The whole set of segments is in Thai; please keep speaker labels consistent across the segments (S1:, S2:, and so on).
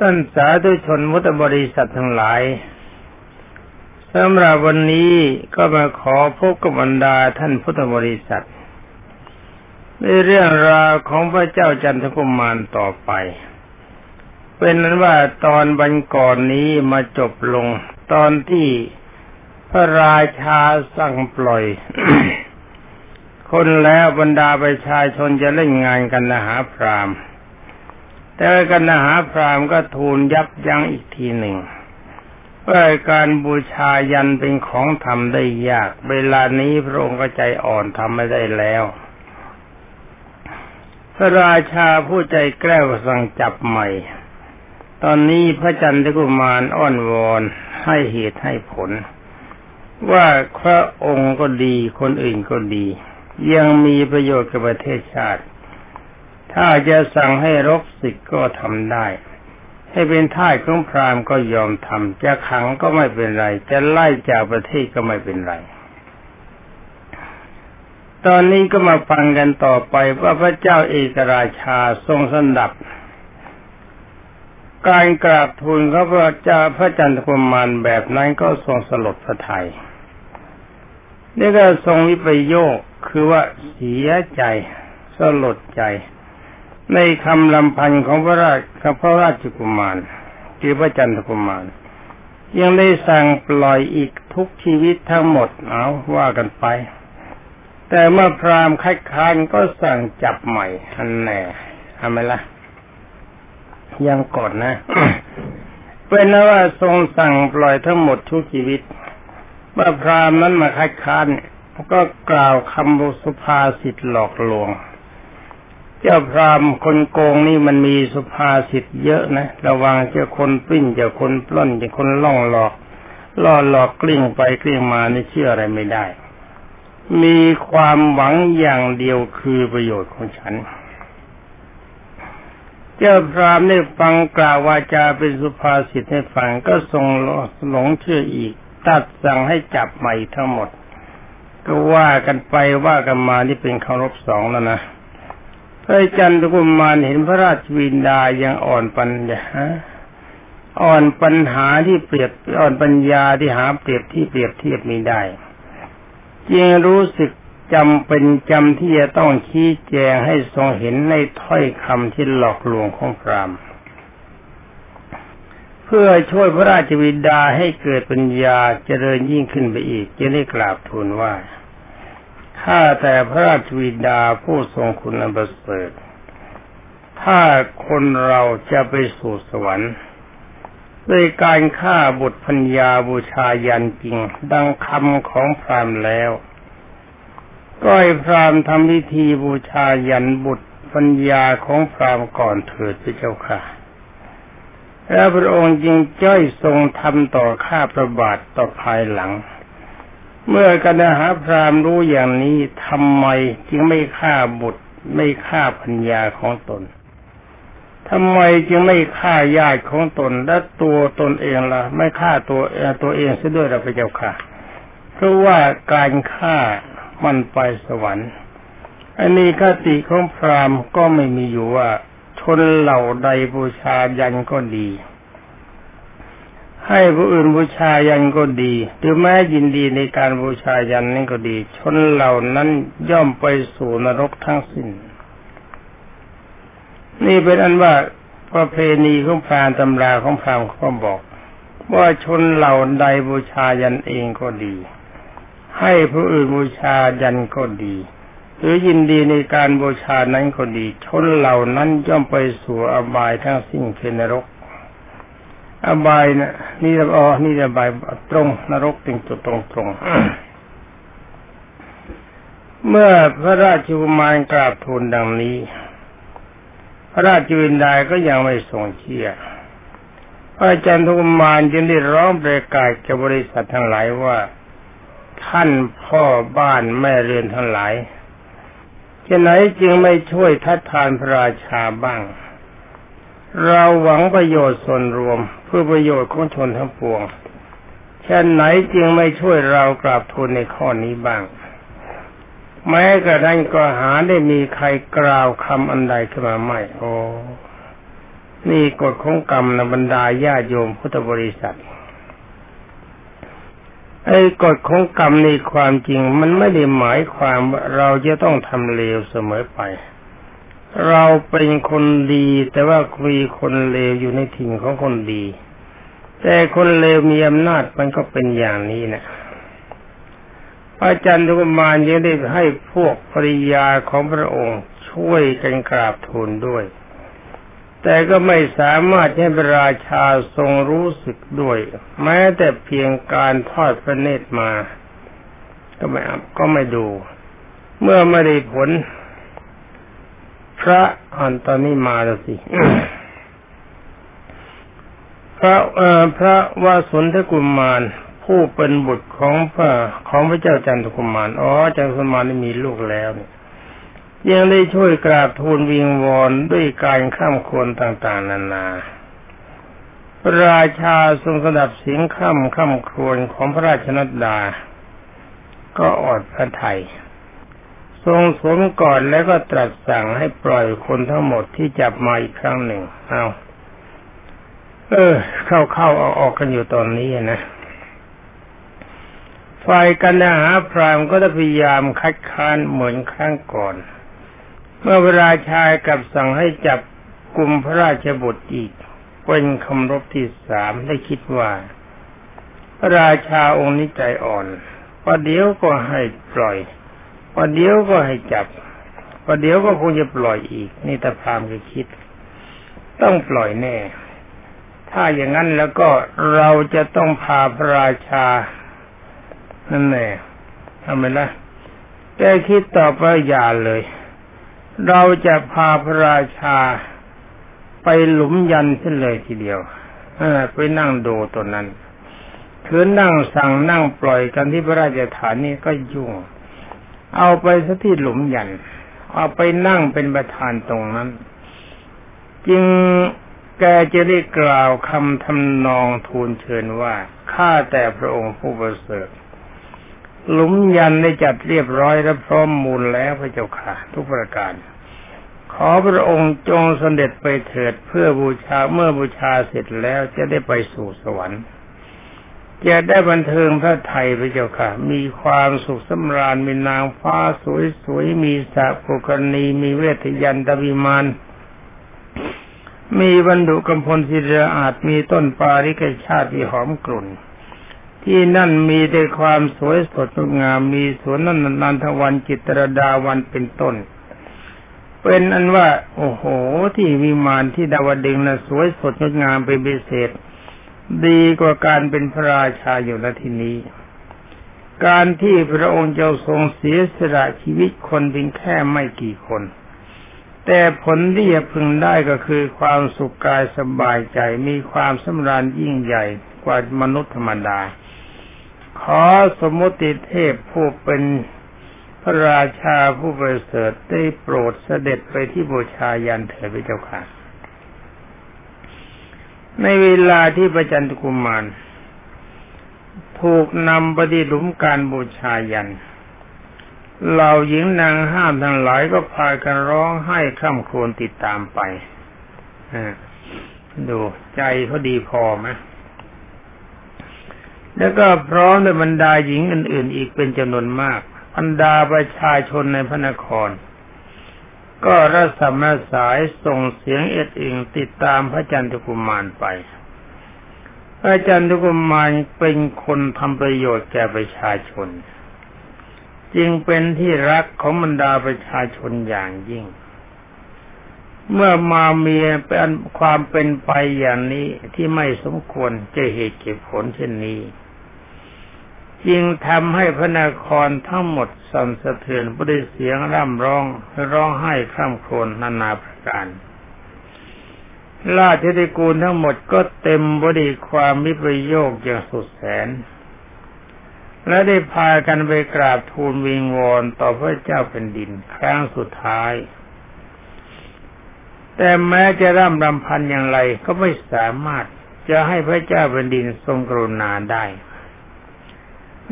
S1: ท่านสาธุชนมุตบริษัททั้งหลายสำหรับวันนี้ก็มาขอพบกับบรรดาท่านพุทธบริษัท ในเรื่องราวของพระเจ้าจันทกุมารต่อไป เป็นนั้นว่าตอนบันก่อนนี้มาจบลง ตอนที่พระราชาสั่งปล่อย คนแล้วบรรดาประชาชนจะเล่นงานกันนะหาพรามณ์ แต่กันนะหาพรามก็ทูลยับยั้งอีกทีหนึ่งว่าการบูชายันเป็นของทำได้ยาก เวลานี้พระองค์ก็ใจอ่อนทำไม่ได้แล้ว พระราชาผู้ใจแกล้วสั่งจับใหม่ ตอนนี้พระจันทกุมารอ้อนวอนให้เหตุให้ผล ว่าพระองค์ก็ดีคนอื่นก็ดี ยังมีประโยชน์กับประเทศชาติ ถ้าจะสั่งให้รบศึกก็ทำได้ ให้เป็นท่ายของพราหมณ์ก็ยอมทำจะขังก็ไม่เป็นไร จะไล่จากประเทศก็ไม่เป็นไร ตอนนี้ก็มาฟังกันต่อไปว่าพระเจ้าเอกราชาทรงสันดับ การกราบทูลเขาพระเจ้าพระจันทกุมารแบบนั้นก็ทรงสลดพระทยนี่ก็ทรงวิปโยคคือว่าเสียใจสลดใจ ในคำลำพันธ์ของพระราชพระราชกุมารคือพระจันทกุมาร ยังได้สั่งปล่อยอีกทุกชีวิตทั้งหมดเอาว่ากันไป แต่เมื่อพรามคัดค้านก็สั่งจับใหม่อันแน่ทำไมละ่ะ ยังกดนะ เป็นนว่าทรงสั่งปล่อยทั้งหมดทุกชีวิต เมื่อพรามนั้นมาคัดค้านก็กล่าวคำบุสุภาษิตหลอกลวง เจ้าพรามคนโกงนี่มันมีสุภาษิตเยอะนะ ระวังเจ้าคนปิ้นเจ้าคนปล้นเจ้าคนล่องหลอก ล่อหลอกกลิ้งไปกลิ้งมานี่เชื่ออะไรไม่ได้ มีความหวังอย่างเดียวคือประโยชน์ของฉัน เจ้าพรามได้ฟังกล่าววาจาเป็นสุภาษิตให้ฟังก็ทรงหลงเชื่ออีก ตัดสั่งให้จับใหม่ทั้งหมด ก็ว่ากันไปว่ากันมานี่เป็นเคารพสองแล้วนะ พระจันทกุมารเห็นพระราชวินดายังอ่อนปัญญาอ่อนปัญหาที่เปรียบอ่อนปัญญาที่หาเปรียบที่เปรียบเทียบไม่ได้จึงรู้สึกจำเป็นจำที่จะต้องชี้แจงให้ทรงเห็นในถ้อยคำที่หลอกลวงของพรามเพื่อช่วยพระราชวินดาให้เกิดปัญญาเจริญยิ่งขึ้นไปอีกจะได้กราบทูลว่า ข้าแต่พระราชวิดาผู้ทรงคุณอันประเสริฐ ถ้าคนเราจะไปสู่สวรรค์ด้วยการฆ่าบุตรพัญญาบูชายันจริง ดังคำของพรามแล้ว ก็ให้พรามทำพิธีบูชายันบุตรพัญญาของพรามก่อนเถิดพระเจ้าค่ะ แล้วพระองค์จึงจ้อยทรงทำต่อข้าประบาทต่อภายหลัง เมื่อกันหาพรามรู้อย่างนี้ทำไมจึงไม่ฆ่าบุตร ไม่ฆ่าพัญญาของตนทำไมจึงไม่ฆ่าญาติของตนและตัวตนเองละ่ะ ไม่ฆ่าตัวตัวเองเสียด้วยเราไปเจ้าค่ะ เพราะว่าการฆ่ามันไปสวรรค์ อันนี้คติของพรามก็ไม่มีอยู่ว่า ชนเหล่าใดบูชายันก็ดี ให้ผู้อื่นบูชายันก็ดี หรือแม้ยินดีในการบูชายันนั่นก็ดี ชนเหล่านั้นย่อมไปสู่นรกทั้งสิ้น นี่เป็นอันว่าประเพณีของพรานตำราของพรามเขาบอก ว่าชนเหล่าใดบูชายันเองก็ดี ให้ผู้อื่นบูชายันก็ดี หรือยินดีในการบูชานั้นก็ดี ชนเหล่านั้นย่อมไปสู่อบายทั้งสิ้นคือนรก อบายนะนี่ระอ๋อนี่ระบายตรงนรกติงจุดตรงตรงเมื่อพระราชกุมารกราบทูลดังนี้ พระราชวินดาก็ยังไม่ทรงเชื่อพระอาจารย์ทุกมารจึงได้ร้องประกาศกับบริษัททั้งหลายว่า ท่านพ่อบ้านแม่เรือนทั้งหลายจะไหนจึงไม่ช่วยทัดทานพระราชาบ้าง เราหวังประโยชน์ส่วนรวม เพื่อประโยชน์ของชนทั้งปวงเช่นไหนจึงไม่ช่วยเรากราบทูลในข้อนี้บ้าง แม้กระทั่งก็หาได้มีใครกล่าวคำอันใดขึ้นมาไม่โอ้นี่กฎของกรรมนะบรรดาญาโยมพุทธบริษัทไอ้กฎของกรรมในความจริงมันไม่ได้หมายความว่าเราจะต้องทำเลวเสมอไป เราเป็นคนดี แต่ว่ามีคนเลวอยู่ในถิ่นของคนดี แต่คนเลวมีอำนาจมันก็เป็นอย่างนี้นะพระอาจารย์ทุกมานยังได้ให้พวกภริยาของพระองค์ช่วยกันกราบทูลด้วย แต่ก็ไม่สามารถให้พระราชาทรงรู้สึกด้วย แม้แต่เพียงการทอดพระเนตรมา ก็ไม่ก็ไม่ดู เมื่อไม่ได้ผล ระอันตอนนี้มาแล้วสิพระเอ่อพระวาสุนทกุมาร ผู้เป็นบุตรของพระของพระเจ้าจันทกุมารอ๋อจันทกุมารนี่มีลูกแล้วเนี่ยยังได้ช่วยกราบทูลวิงวอนด้วยการข้ามควรต่างๆ นานาพระราชาทรงสดับเสียงข้ามข้ามครวญของพระราชนัดดา ก็อดพระไทย ทรงสวมก่อนแล้วก็ตรัสสั่งให้ปล่อยคนทั้งหมดที่จับมาอีกครั้งหนึ่ง เอาเออ เข้าเข้าออกออกกันอยู่ตอนนี้นะฝ่ายกันหาพรามก็ได้พยายามคัดค้านเหมือนครั้งก่อน เมื่อพระราชายกับสั่งให้จับกลุ่มพระราชบุตรอีก เป็นคำรบที่สามได้คิดว่า พระราชาองค์นี้ใจอ่อนประเดี๋ยวก็ให้ปล่อย ประเดี๋ยวก็ให้จับประเดี๋ยวก็คงจะปล่อยอีก นี่ตาพามก็คิด ต้องปล่อยแน่ ถ้าอย่างนั้นแล้วก็เราจะต้องพาพระราชา นั่นแน่ทำไมล่ะแกคิดต่อไปอย่าเลย เราจะพาพระราชาไปหลุมยันขึ้นเลยทีเดียวอไปนั่งดูตัวนั้น คือนั่งสั่งนั่งปล่อยกันที่พระราชฐานนี่ก็ยุ่ง เอาไปสที่หลุมยัน เอาไปนั่งเป็นประธานตรงนั้น จึงแกจะได้กล่าวคำทำนองทูลเชิญว่าข้าแต่พระองค์ผู้ประเสริฐหลุมยันได้จัดเรียบร้อยและพร้อมมูลแล้วพระเจ้าค่ะ ทุกประการ ขอพระองค์จงสเสด็จไปเถิดเพื่อบูชาเมื่อบูชาเสร็จแล้วจะได้ไปสู่สวรรค์ จะได้บันเทิงพระไทยพระเจ้าค่ะ มีความสุขสำราญมีนางฟ้าสวยๆ มีสระปุกณีมีเวทยันตวิมานมีบรรดุกำพลศิระอาจมีต้นปาริกชาติที่หอมกลุ่น ที่นั่นมีแต่ความสวยสดงามมีสวนนันนันทวันจิตรดาวันเป็นต้น เป็นอันว่า โอ้โห ที่วิมานที่ดาวดึงนะ่ะสวยสดงดงามเป็นพิเศษ ดีกว่าการเป็นพระราชาอยู่ณที่นี้ การที่พระองค์เจ้าทรงเสียสละชีวิตคนเพียงแค่ไม่กี่คน แต่ผลที่จะพึงได้ก็คือความสุขกายสบายใจมีความสำราญยิ่งใหญ่กว่ามนุษย์ธรรมดา ขอสมมติเทพผู้เป็นพระราชาผู้ประเสริฐได้โปรดเสด็จไปที่บูชายันเถิดพระเจ้าค่ะ ในเวลาที่พระจันทกุมาร ถูกนำปที่หลุมการบูชายันเหล่าหญิงนางห้ามทั้งหลายก็พากันร้องไห้ข้ามโครนติดตามไปดูใจเขาดีพอไหมแล้วก็พร้อมด้วยบรรดาหญิงอื่น ๆ อีกเป็นจำนวนมากบรรดาประชาชนในพระนคร ก็รัศมีสายส่งเสียงเอ็ดอิงติดตามพระจันทกุมารไป พระจันทกุมารเป็นคนทำประโยชน์แก่ประชาชน จึงเป็นที่รักของบรรดาประชาชนอย่างยิ่ง เมื่อมามีเป็นความเป็นไปอย่างนี้ที่ไม่สมควรจะเหตุเก็บผลเช่นนี้ จึงทำให้พระนครทั้งหมดสั่นสะเทือนบริเสียงร่ำร้องร้องไห้ข้ามโครนนานาประการราชธิกูลทั้งหมดก็เต็มบริความมิประโยคอย่างสุดแสน และได้พากันไปกราบทูลวิงวอนต่อพระเจ้าแผ่นดินครั้งสุดท้าย แต่แม้จะร่ำรำพันอย่างไรก็ไม่สามารถจะให้พระเจ้าแผ่นดินทรงกรุณาได้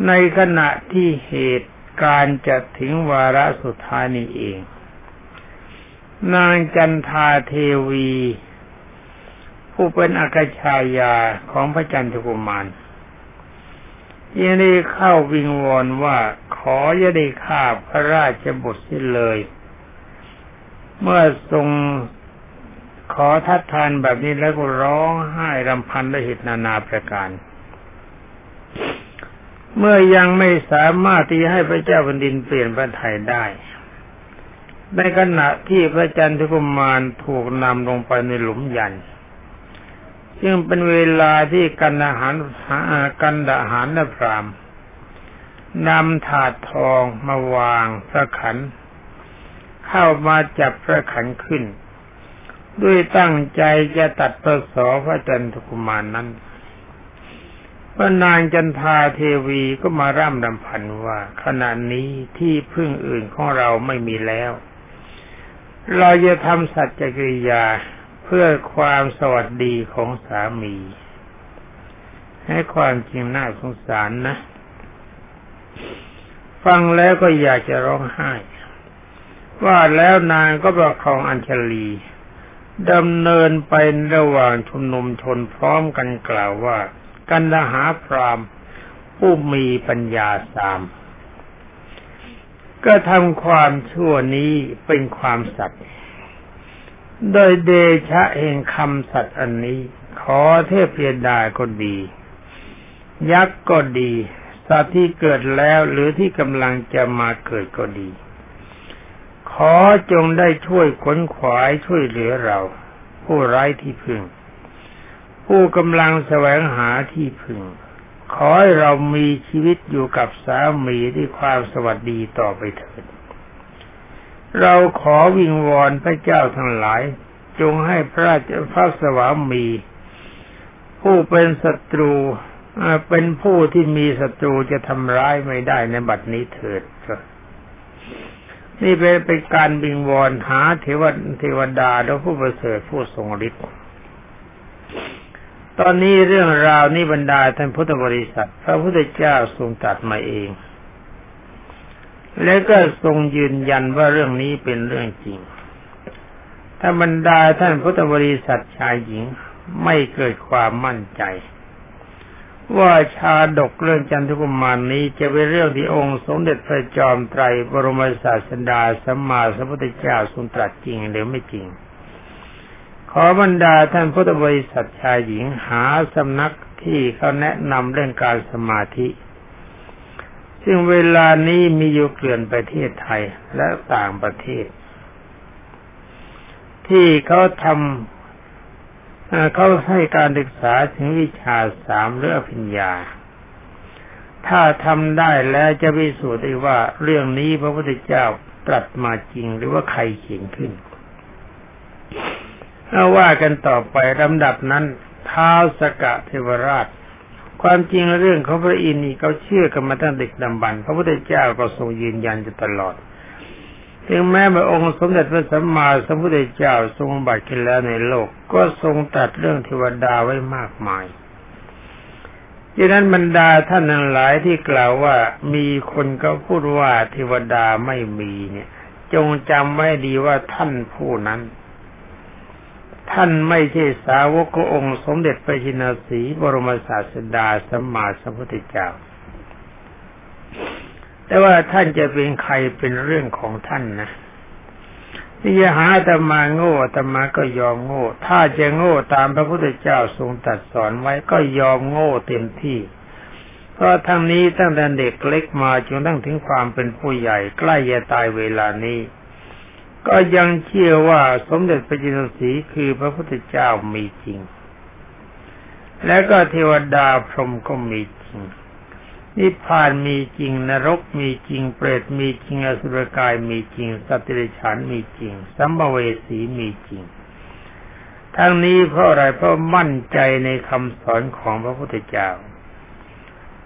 S1: ในขณะที่เหตุการจะถึงวาระสุดท้ายนี้เอง นางจันทาเทวี ผู้เป็นอากชายาของพระจันทกุมารยังได้เข้าวิงวอนว่าขออย่าได้ฆ่าพระราชบุตรสิเลย เมื่อทรงขอทัดทานแบบนี้แล้วก็ร้องไห้รำพันด้วยเหตุนานาประการ เมื่อยังไม่สามารถที่ให้พระเจ้าแผ่นดินเปลี่ยนพระไทยได้ ในขณะที่พระจันทกุมารถูกนำลงไปในหลุมยันซึ่งเป็นเวลาที่กันอาหารกันดาหารนพรามนำถาดทองมาวางพระขัน เข้ามาจับพระขันขึ้น ด้วยตั้งใจจะตัดประสอพระจันทกุมารนนั้น พระนางจันทาเทวีก็มาร่ำรำพันว่าขณะนี้ที่พึ่งอื่นของเราไม่มีแล้ว เราจะทำสัจจกิริยาเพื่อความสวัสดีของสามี ให้ความจริงน่าสงสารนะ ฟังแล้วก็อยากจะร้องไห้ ว่าแล้วนางก็ประคองอัญชลีดำเนินไประหว่างชุมนุมชนพร้อมกันกล่าวว่า กันดหาพรามผู้มีปัญญาสาม ก็ทำความชั่วนี้เป็นความสัตย์โดยเดชะเองคำสัตว์อันนี้ ขอเทพเพียดาก็ดี ยักษ์ก็ดีสัตว์ที่เกิดแล้วหรือที่กำลังจะมาเกิดก็ดี ขอจงได้ช่วยขนขวายช่วยเหลือเรา ผู้ไร้ที่พึ่ง ผู้กำลังแสวงหาที่พึ่ง ขอให้เรามีชีวิตอยู่กับสามีด้วยความสวัสดีต่อไปเถิด เราขอวิงวอนพระเจ้าทั้งหลาย จงให้พระราชพระสวามี ผู้เป็นศัตรูเป็นผู้ที่มีศัตรูจะทำร้ายไม่ได้ในบัดนี้เถิดนี่เป็นเป็นการบิงวอนหาเทวเทวดาและผู้ประเสริฐผู้ทรงฤทธิ์ ตอนนี้เรื่องราวนี้บรรดาท่านพุทธบริษัท พระพุทธเจ้าทรงตัดมาเอง และก็ทรงยืนยันว่าเรื่องนี้เป็นเรื่องจริง ถ้าบรรดาท่านพุทธบริษัทชายหญิงไม่เกิดความมั่นใจ ว่าชาดกเรื่องจันทกุมารนี้จะเป็นเรื่องที่องค์สมเด็จพระจอมไตรบรมศาสดาสัมมาสัมพุทธเจ้าทรงตรัสจริงหรือไม่จริง ขอบรรดาท่านพุทธบริษัทชายหญิงหาสำนักที่เขาแนะนำเรื่องการสมาธิ ซึ่งเวลานี้มีอยู่เกลื่อนประเทศไทยและต่างประเทศ ที่เขาทำเขาให้การศึกษาถึงวิชาสามเรื่องพิญญา ถ้าทำได้แล้วจะพิสูจน์ได้ว่าเรื่องนี้พระพุทธเจ้าตรัสมาจริงหรือว่าใครเขียนขึ้น เอาว่ากันต่อไปลำดับนั้นท้าวสกะเทวราช ความจริงเรื่องของพระอินทร์นี่เขาเชื่อกันมาตั้งเด็กดำบรรพระพุทธเจ้าก็ทรงยืนยันจะตลอดถึงแม้พระองค์สมเด็จพระสัมมาสัมพุทธเจ้าทรงบัติขึ้นแล้วในโลก ก็ทรงตัดเรื่องเทวดาไว้มากมายดังนั้นบรรดาท่านทั้งหลายที่กล่าวว่ามีคนก็พูดว่าเทวดาไม่มีเนี่ย จงจำไว้ดีว่าท่านผู้นั้น ท่านไม่ใช่สาวกขององค์สมเด็จพระชินสีบรมศาสดาสัมมาสัมพุทธเจ้า แต่ว่าท่านจะเป็นใครเป็นเรื่องของท่านนะที่จะหาธรรมาโง่ธรรมาก็ยอมโง่ ถ้าจะโง่ตามพระพุทธเจ้าทรงตรัสสอนไว้ก็ยอมโง่เต็มที่ เพราะทั้งนี้ตั้งแต่เด็กเล็กมาจนตั้งถึงความเป็นผู้ใหญ่ใกล้จะตายเวลานี้ ก็ยังเชื่อว่าสมเด็จพระจินสีคือพระพุทธเจ้ามีจริง และก็เทวดาพรหมก็มีจริง นิพพานมีจริง นรกมีจริง เปรตมีจริง อสุรกายมีจริง สัตว์เดรัจฉานมีจริง สัมภเวสีมีจริง ทั้งนี้เพราะอะไรเพราะมั่นใจในคำสอนของพระพุทธเจ้า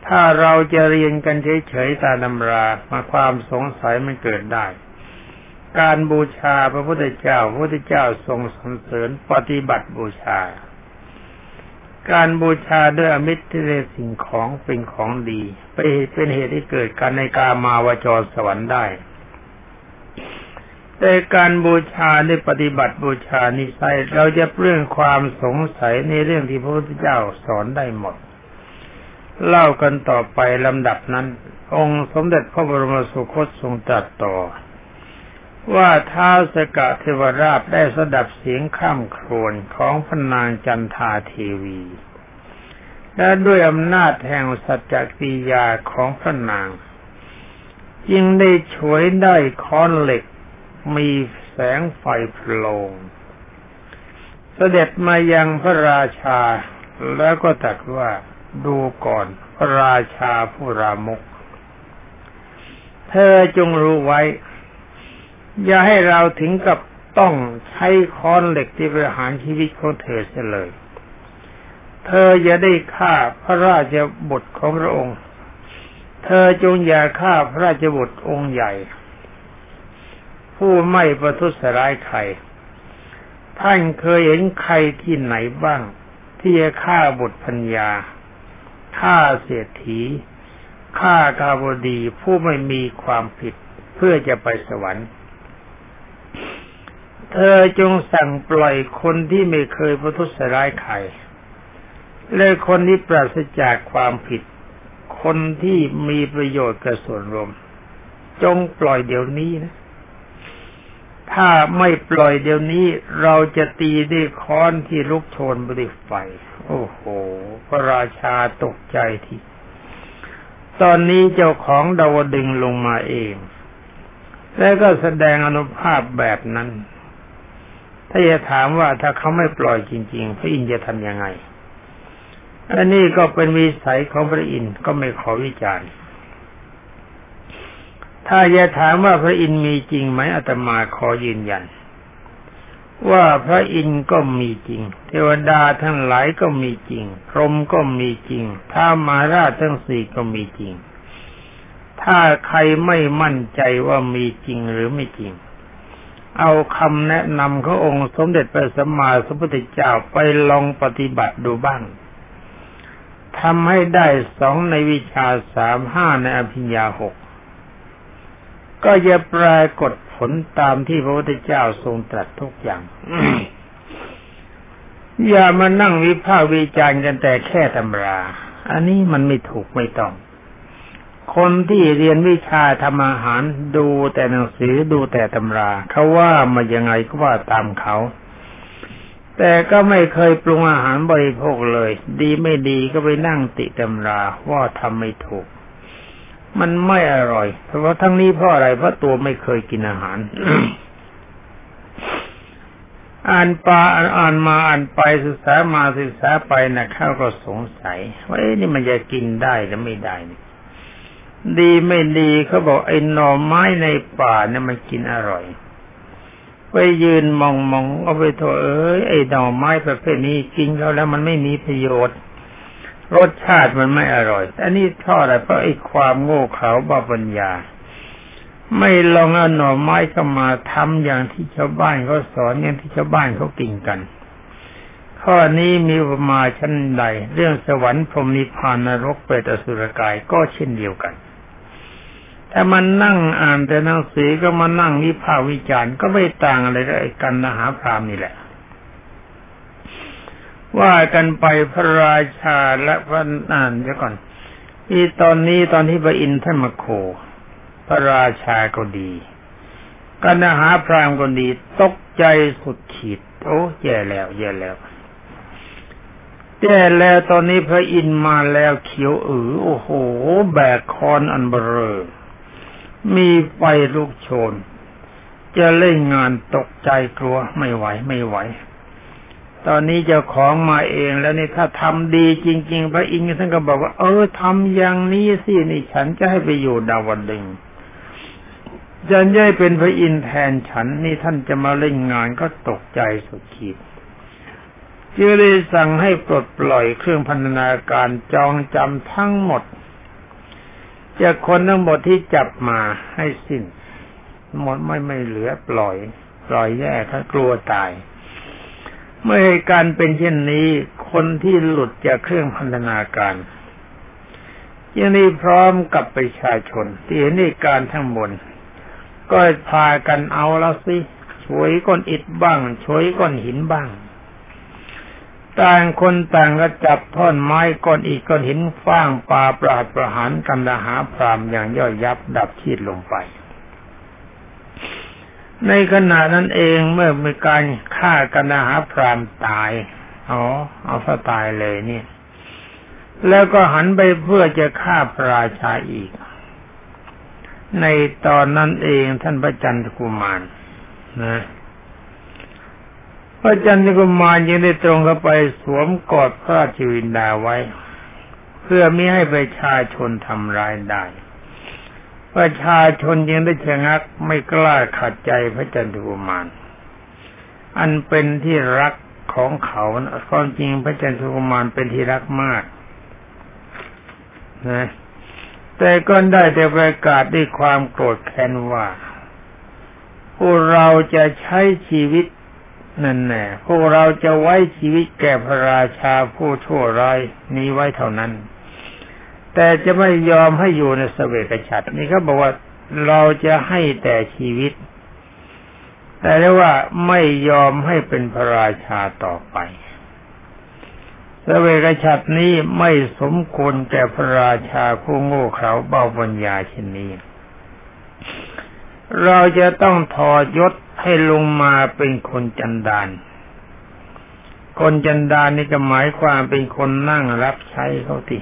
S1: ถ้าเราจะเรียนกันเฉยๆตามตำรามาความสงสัยมันเกิดได้ การบูชาพระพุทธเจ้า พระพุทธเจ้าทรงสรรเสริญปฏิบัติบูชา การบูชาด้วยอมิตรเรสิ่งของเป็นของดีเป็นเหตุให้เกิดการในกามาวจรสวรรค์ได้ แต่การบูชาในปฏิบัติบูชานิสัยเราจะเรื่องความสงสัยในเรื่องที่พระพุทธเจ้าสอนได้หมด เล่ากันต่อไปลำดับนั้น องค์สมเด็จพระบรมสุคตทรงตรัสต่อ ว่าท้าสกะเทวราชได้สดับเสียงข้ามโครนของพนางจันทาเทวี และด้วยอำนาจแห่งสัจจกิยาของพระนาง จึงได้ฉวยได้ค้อนเหล็กมีแสงไฟโผล่เสด็จมายังพระราชาแล้วก็ตรัสว่าดูก่อนพระราชาผู้รามก เธอจงรู้ไว้ อย่าให้เราถึงกับต้องใช้ค้อนเหล็กที่ประหารชีวิตของเธอเสียเลย เธออย่าได้ฆ่าพระราชบุตรของพระองค์ เธอจงอย่าฆ่าพระราชบุตรองค์ใหญ่ ผู้ไม่ประทุษร้ายใคร ท่านเคยเห็นใครที่ไหนบ้าง ที่จะฆ่าบุตรพัญญา ฆ่าเศรษฐี ฆ่ากาบดีผู้ไม่มีความผิดเพื่อจะไปสวรรค์ เธอจงสั่งปล่อยคนที่ไม่เคยประทุษร้ายใครและคนที่ปราศจากความผิด คนที่มีประโยชน์กับส่วนรวม จงปล่อยเดี๋ยวนี้นะ ถ้าไม่ปล่อยเดี๋ยวนี้ เราจะตีด้วยค้อนที่ลุกโชนบริไฟ โอ้โห พระราชาตกใจทีตอนนี้เจ้าของดาวดึงลงมาเอง แล้วก็แสดงอนุภาพแบบนั้น ถ้าจะถามว่าถ้าเขาไม่ปล่อยจริง ๆ พระอินทร์จะทำยังไงอันนี้ก็เป็นวิสัยของพระอินทร์ก็ไม่ขอวิจารณ์ ถ้าจะถามว่าพระอินทร์มีจริงไหมอาตมาขอยืนยัน ว่าพระอินทร์ก็มีจริง เทวดาทั้งหลายก็มีจริง พรหมก็มีจริงท้ามาราชทั้งสี่ก็มีจริง ถ้าใครไม่มั่นใจว่ามีจริงหรือไม่จริง เอาคำแนะนำขององค์สมเด็จพระสัมมาสัมพุทธเจ้าไปลองปฏิบัติดูบ้างทำให้ได้สองในวิชาสามห้าในอภิญญาหกก็จะปรากฏผลตามที่พระพุทธเจ้าทรงตรัสทุกอย่าง อย่ามานั่งวิพากษ์วิจารณ์กันแต่แค่ตำรา อันนี้มันไม่ถูกไม่ต้อง คนที่เรียนวิชาทำอาหารดูแต่หนังสือดูแต่ตำราเขาว่ามายังไงก็ว่าตามเขา แต่ก็ไม่เคยปรุงอาหารบริโภคเลย ดีไม่ดีก็ไปนั่งติตำราว่าทำไม่ถูก มันไม่อร่อยเพราะทั้งนี้เพราะอะไรเพราะตัวไม่เคยกินอาหารอ่านปาอ่านมาอ่านไปศึกษามาศึกษาไปนะข้าก็สงสัยว่านี่มันจะกินได้หรือไม่ได้นี่ ดีไม่ดีเขาบอกไอ้หน่อไม้ในป่าเนี่ยมันกินอร่อย ไปยืนมองมองเอาไปโถเอ้ยไอ้หน่อไม้ประเภทนี้กินแล้วแล้วมันไม่มีประโยชน์ รสชาติมันไม่อร่อยแต่นี่ท่ออะไรเพราะไอ้ความโง่เขลาบาปัญญา ไม่ลองเอาหน่อไม้เข้ามาทำอย่างที่ชาวบ้านเขาสอนอย่างที่ชาวบ้านเขากินกัน ข้อนี้มีอุปมาชั้นใด เรื่องสวรรค์พรหมนิพพานนรกเปรตอสุรกายก็เช่นเดียวกัน แต่มันนั่งอ่านแต่หนังสือก็มานั่งวิพากษ์วิจารณ์ก็ไม่ต่างอะไรกับไอ้กันนหาพรามนี่แหละ ว่ากันไปพระราชาและพระนานเดี๋ยวก่อนที่ตอนนี้ตอนที่พระอินทร์ท่านมาโค พระราชาก็ดีกันนหาพรามก็ดี ตกใจสุดขีด โอ้แย่แล้ว แย่แล้วแย่แล้วตอนนี้พระอินทร์มาแล้วเขียวอือโอ้โห แบกคอนอันเบรอ มีไฟลุกโชน จะเล่นงานตกใจกลัวไม่ไหวไม่ไหว ตอนนี้เจ้าของมาเองแล้วนี่ถ้าทำดีจริง ๆ พระอินทร์ท่านก็บอกว่า เออทำอย่างนี้สินี่ฉันจะให้ไปอยู่ดาวดึงจะย่อยเป็นพระอินทร์แทนฉันนี่ท่านจะมาเล่นงานก็ตกใจสุดขีดจึงเลยสั่งให้ปลดปล่อยเครื่องพันธนาการจองจำทั้งหมด จากคนทั้งหมดที่จับมาให้สิ้น หมดไม่ไม่เหลือปล่อย ปล่อยแย่ถ้ากลัวตาย เมื่อเหตุการณ์เป็นเช่นนี้ คนที่หลุดจากเครื่องพันธนาการยังนี้พร้อมกับประชาชน ที่เห็นเหตุการทั้งหมด
S2: ก็พากันเอาแล้วสิช่วยก้อนอิฐบ้างช่วยก้อนหินบ้าง ต่างคนต่างก็จับท่อนไม้ก้อนอิฐก้อนหินฟางปลาปราดประหารกันดาหาพรามอย่างย่อยยับดับชีดลงไป ในขณะนั้นเองเมื่อมีการฆ่ากันดาหาพรามตายอ๋อเอาซะตายเลยเนี่ย แล้วก็หันไปเพื่อจะฆ่าพระราชาอีก ในตอนนั้นเองท่านพระจันทกุมารนะ พระจันทกุมารยังได้ตรงเข้าไปสวมกอดพระราชวินดาไว้ เพื่อไม่ให้ประชาชนทำร้ายได้ประชาชนยังได้ชะงักไม่กล้าขัดใจพระจันทกุมาร อันเป็นที่รักของเขาความจริงพระจันทกุมารเป็นที่รักมากนะแต่ก็ได้แต่ประกาศด้วยความโกรธแค้นว่าพวกเราจะใช้ชีวิต นั่นแน่พวกเราจะไว้ชีวิตแก่พระราชาผู้ชั่วร้ายนี้ไว้เท่านั้น แต่จะไม่ยอมให้อยู่ในสเวกฉัตรนี่เขาบอกว่าเราจะให้แต่ชีวิต แต่ได้ว่าไม่ยอมให้เป็นพระราชาต่อไปสเวกฉัตรนี้ไม่สมควรแก่พระราชาผู้โง่เขลาเบาปัญญาเช่นนี้ เราจะต้องถอดยศให้ลงมาเป็นคนจันดานคนจันดานนี่จะหมายความเป็นคนนั่งรับใช้เขาที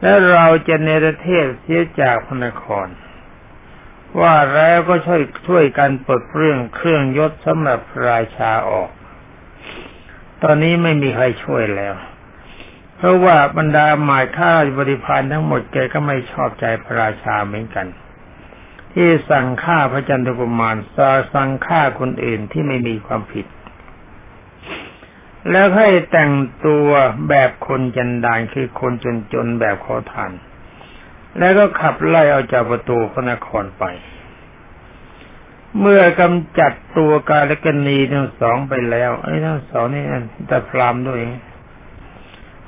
S2: แล้วเราจะเนรเทศเสียจากพนคร ว่าแล้วก็ช่วยช่วยกันเปิดเรื่องเครื่องยศสำหรับราชาออก ตอนนี้ไม่มีใครช่วยแล้ว เพราะว่าบรรดาหมายข้าบริพารทั้งหมดแกก็ไม่ชอบใจพระราชาเหมือนกัน ที่สั่งฆ่าพระจันทกุมารสั่งฆ่าคนอื่นที่ไม่มีความผิด แล้วให้แต่งตัวแบบคนจันดานคือคนจนๆแบบขอทาน แล้วก็ขับไล่เอาจากประตูพระนครไป เมื่อกำจัดตัวกาลกณีทั้งสองไปแล้วไอ้ทั้งสองนี่แต่พรามด้วย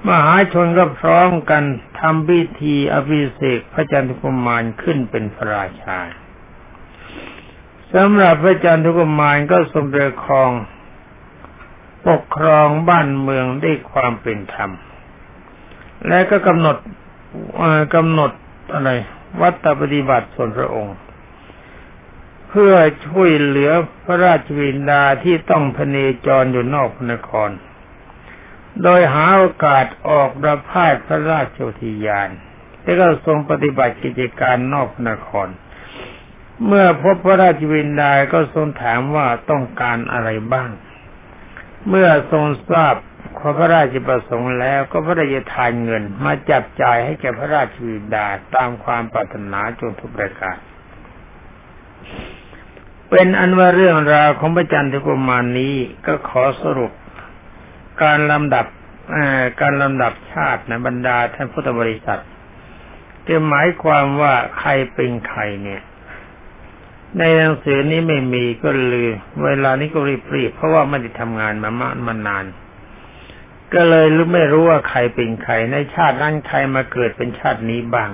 S2: มหาชนก็พร้อมกันทำพิธีอภิเษกพระจันทกุมารขึ้นเป็นพระราชาสำหรับพระจันทกุมารก็ทรงปกครอง ปกครองบ้านเมืองด้วยความเป็นธรรม และก็กำหนดกำหนดอะไรวัตปฏิบัติส่วนพระองค์ เพื่อช่วยเหลือพระราชวินดาที่ต้องพเนจรอยู่นอกพระนคร โดยหาโอกาสออกประพาสพระราชโอทิยานแล้วก็ทรงปฏิบัติกิจการนอกนคร เมื่อพบพระราชวินดาก็ทรงถามว่าต้องการอะไรบ้าง เมื่อทรงทราบขอพระราชประสงค์แล้วก็พระราชทานเงิน มาจับจ่ายให้แก่พระราชวินดาตามความปรารถนาจนทุกประการเป็นอันว่าเรื่องราวของพระจันทร์กุมารนี้ก็ขอสรุป การลำดับการลำดับชาติในบรรดาท่านพุทธบริษัทจะหมายความว่าใครเป็นใครเนี่ย ในหนังสือนี้ไม่มีก็ลือเวลานี้ก็รีบๆเพราะว่าไม่ได้ทำงานมามามานาน ก็เลยรู้ไม่รู้ว่าใครเป็นใคร ในชาตินั้นใครมาเกิดเป็นชาตินี้บ้าง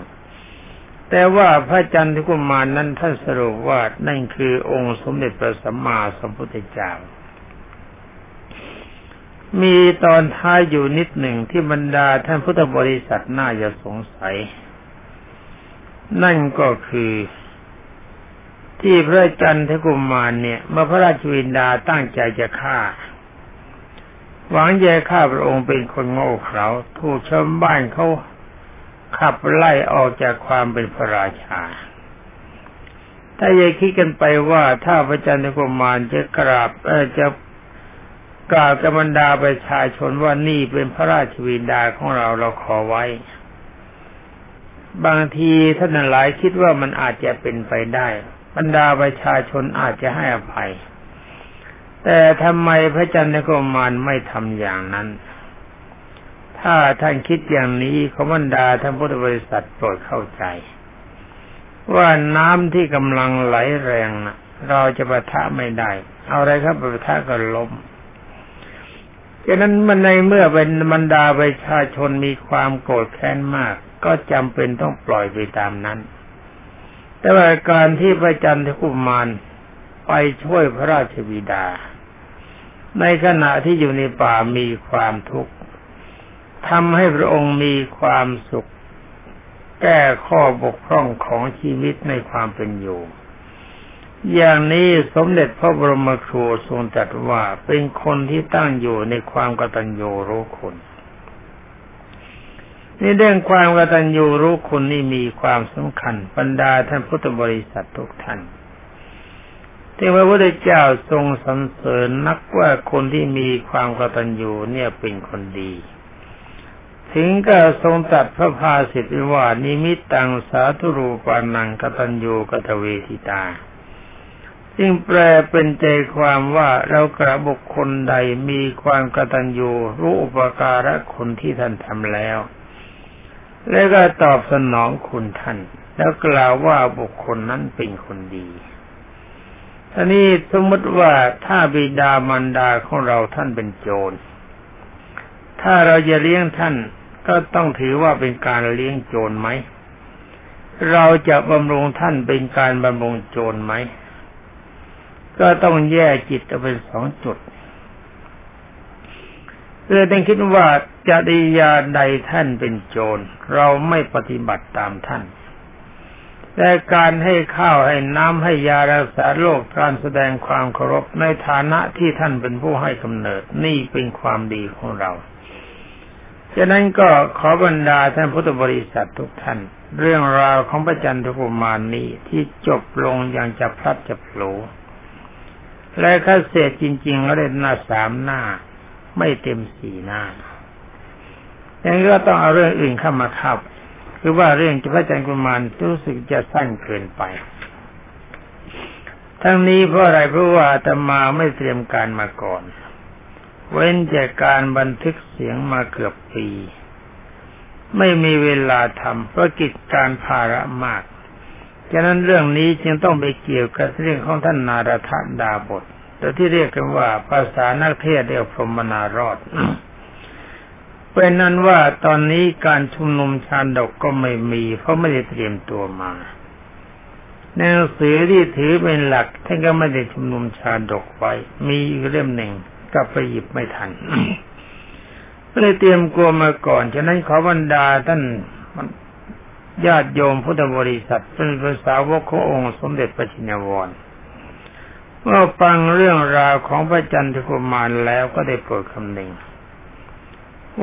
S2: แต่ว่าพระจันทร์กุมารนั้นท่านสรุปว่านั่นคือองค์สมเด็จพระสัมมาสัมพุทธเจ้า มีตอนท้ายอยู่นิดหนึ่งที่บรรดาท่านพุทธบริษัทน่าจะสงสัย นั่นก็คือที่พระจันทกุมารเนี่ยมื่อพระราชวินดาตั้งใจจะฆ่า หวังจะฆ่าพระองค์เป็นคนโง่เขลาถูกชาวบ้านเขาขับไล่ออกจากความเป็นพระราชา ถ้าอย่าคิดกันไปว่าถ้าพระจันทกุมารจะกราบจะ กล่าวกับบรรดาประชาชนว่านี่เป็นพระราชวินดาของเราเราขอไว้ บางทีท่านหลายคิดว่ามันอาจจะเป็นไปได้ บรรดาประชาชนอาจจะให้อภัย แต่ทำไมพระจันทร์กมารไม่ทำอย่างนั้น ถ้าท่านคิดอย่างนี้ขบรรดาท่านพุทธบริษัทโปรดเข้าใจ ว่าน้ำที่กำลังไหลแรงนะเราจะประทะไม่ได้ เอาอะไรครับประทะก็ล้ม ฉะนั้นมันในเมื่อเป็นบรรดาประชาชนมีความโกรธแค้นมาก ก็จำเป็นต้องปล่อยไปตามนั้น แต่ว่าการที่พระจันทกุมารไปช่วยพระราชบิดา ในขณะที่อยู่ในป่ามีความทุกข์ทำให้พระองค์มีความสุข แก้ข้อบกพร่องของชีวิตในความเป็นอยู่ อย่างนี้สมเด็จพระบรมครูทรงตรัสว่าเป็นคนที่ตั้งอยู่ในความกตัญญูรู้คุณนี่เรื่องความกตัญญูรู้คุณนี่มีความสำคัญบรรดาท่านพุทธบริษัททุกท่านที่พระพุทธเจ้าทรงสรรเสริญนักว่าคนที่มีความกตัญญูเนี่ยเป็นคนดี ถึงก็ทรงตัดพระภาสิทธิว่านิมิตตังสาธุรูปานังกตัญญูกตเวทิตา จึงแปลเป็นใจความว่าเรากระบุคคลใดมีความกตัญญูรู้อุปการะคนที่ท่านทำแล้ว แล้วก็ตอบสนองคุณท่าน แล้วกล่าวว่าบุคคลนั้นเป็นคนดีอันนี้สมมติว่าถ้าบิดามารดาของเราท่านเป็นโจร ถ้าเราจะเลี้ยงท่านก็ต้องถือว่าเป็นการเลี้ยงโจรไหม เราจะบำรุงท่านเป็นการบำรุงโจรไหม ก็ต้องแยกจิตออกเป็นสองจุดเลยต้องคิดว่าจริยาใดท่านเป็นโจร เราไม่ปฏิบัติตามท่าน แต่การให้ข้าวให้น้ำให้ยารักษาโรคการแสดงความเคารพในฐานะที่ท่านเป็นผู้ให้กำเนิดนี่เป็นความดีของเราฉะนั้นก็ขอบรรดาท่านพุทธบริษัททุกท่าน เรื่องราวของพระจันทกุมารนี้ที่จบลงอย่างจะพลัดจะโผล่ และข้าเศษจริง ๆ ก็ได้หน้าสามหน้า ไม่เต็มสี่หน้าอย่างนี้ก็ต้องเอาเรื่องอื่นเข้ามาขับคือว่าเรื่องพระจันทร์กุมารรู้สึกจะสั้นเกินไป ทั้งนี้เพราะอะไรเพราะว่าอาตมาไม่เตรียมการมาก่อน เว้นจากการบันทึกเสียงมาเกือบปี ไม่มีเวลาทำเพราะกิจการภาระมาก ฉะนั้นเรื่องนี้จึงต้องไปเกี่ยวกับเรื่องของท่านนารถดาบทแต่ที่เรียกกันว่าภาษานักเทศเรียกพรมนารอดเป็นนั้นว่าตอนนี้การชุมนุมชาดกก็ไม่มี เพราะไม่ได้เตรียมตัวมาหนังสือที่ถือเป็นหลักท่านก็ไม่ได้ชุมนุมชาดกไว้ มีอีกเล่มหนึ่งก็ไปหยิบไม่ทันก็เลยเตรียมกลัวมาก่อน ฉะนั้นขอบรรดาท่าน ญาติโยมพุทธบริษัทเป็นภาษาวกขององค์สมเด็จพระชินวรเมื่อฟังเรื่องราวของพระจันทกุมารแล้วก็ได้โปรดคำหนึ่ง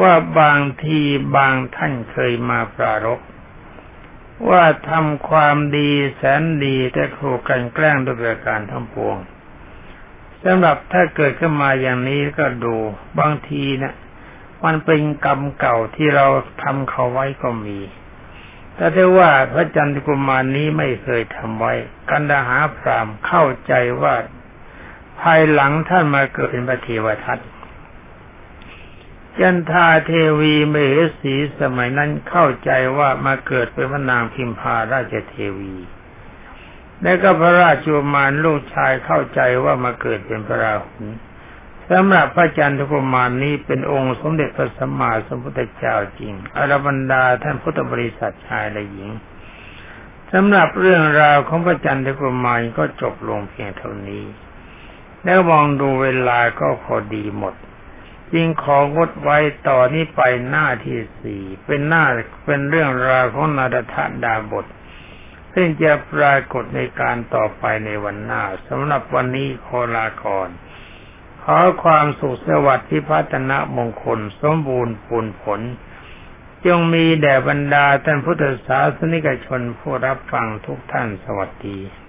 S2: ว่าบางทีบางท่านเคยมาปรารบว่าทำความดีแสนดีแต่ถูกกันแกล้งด้วยประการทั้งปวงสำหรับถ้าเกิดขึ้นมาอย่างนี้ก็ดูบางทีนะี่ยมันเป็นกรรมเก่าที่เราทำเขาไว้ก็มี แต่ถ้ว่าพระจันทร์กุมารนี้ไม่เคยทำไว้ กันดาหาพรามเข้าใจว่า ภายหลังท่านมาเกิดเป็นพระเทวทัตจันทาเทวีเมหสีสมัยนั้นเข้าใจว่ามาเกิดเป็นพระนางพิมพาราชเทวีและก็พระราชโมารลูกชายเข้าใจว่ามาเกิดเป็นพระราหุล สำหรับพระจันทกุมารนี้เป็นองค์สมเด็จพระสัมมาสัมพุทธเจ้าจริง อรบรรดาท่านพุทธบริษัทชายและหญิงสำหรับเรื่องราวของพระจันทกุมารก็จบลงเพียงเท่านี้ แล้วมองดูเวลาก็พอดีหมดจึงของดไว้ต่อนี้ไปหน้าที่สี่เป็นหน้าเป็นเรื่องราวของนาดทะดาบทซึ่งจะปรากฏในการต่อไปในวันหน้าสำหรับวันนี้ขอลาก่อน ขอความสุขสวัสดิ์ที่พัฒนามงคลสมบูรณ์ผลผล จงมีแด่บรรดาท่านพุทธศาสนิกชนผู้รับฟังทุกท่านสวัสดี